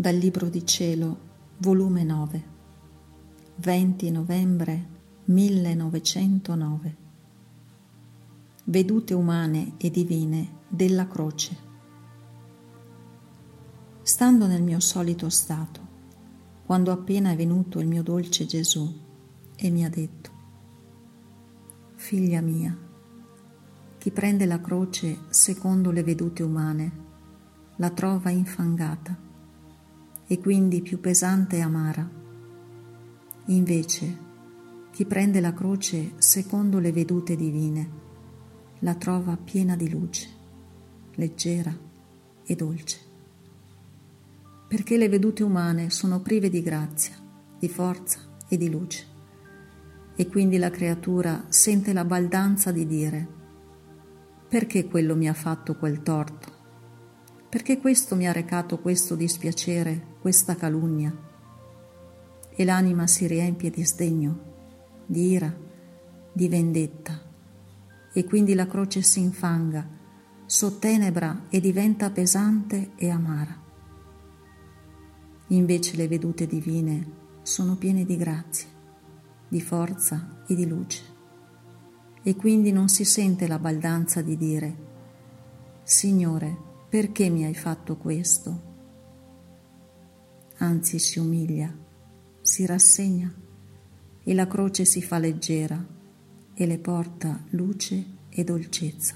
Dal Libro di Cielo, volume 9, 20 novembre 1909. Vedute umane e divine della croce. Stando nel mio solito stato, quando appena è venuto il mio dolce Gesù e mi ha detto, Figlia mia, chi prende la croce secondo le vedute umane la trova infangata e quindi più pesante e amara. Invece, chi prende la croce secondo le vedute divine, la trova piena di luce, leggera e dolce. Perché le vedute umane sono prive di grazia, di forza e di luce. E quindi la creatura sente la baldanza di dire, perché quello mi ha fatto quel torto? Perché questo mi ha recato questo dispiacere, questa calunnia? E l'anima si riempie di sdegno, di ira, di vendetta, e quindi la croce si infanga, sottenebra e diventa pesante e amara. Invece le vedute divine sono piene di grazie, di forza e di luce, e quindi non si sente la baldanza di dire, Signore, perché mi hai fatto questo? Anzi si umilia, si rassegna e la croce si fa leggera e le porta luce e dolcezza.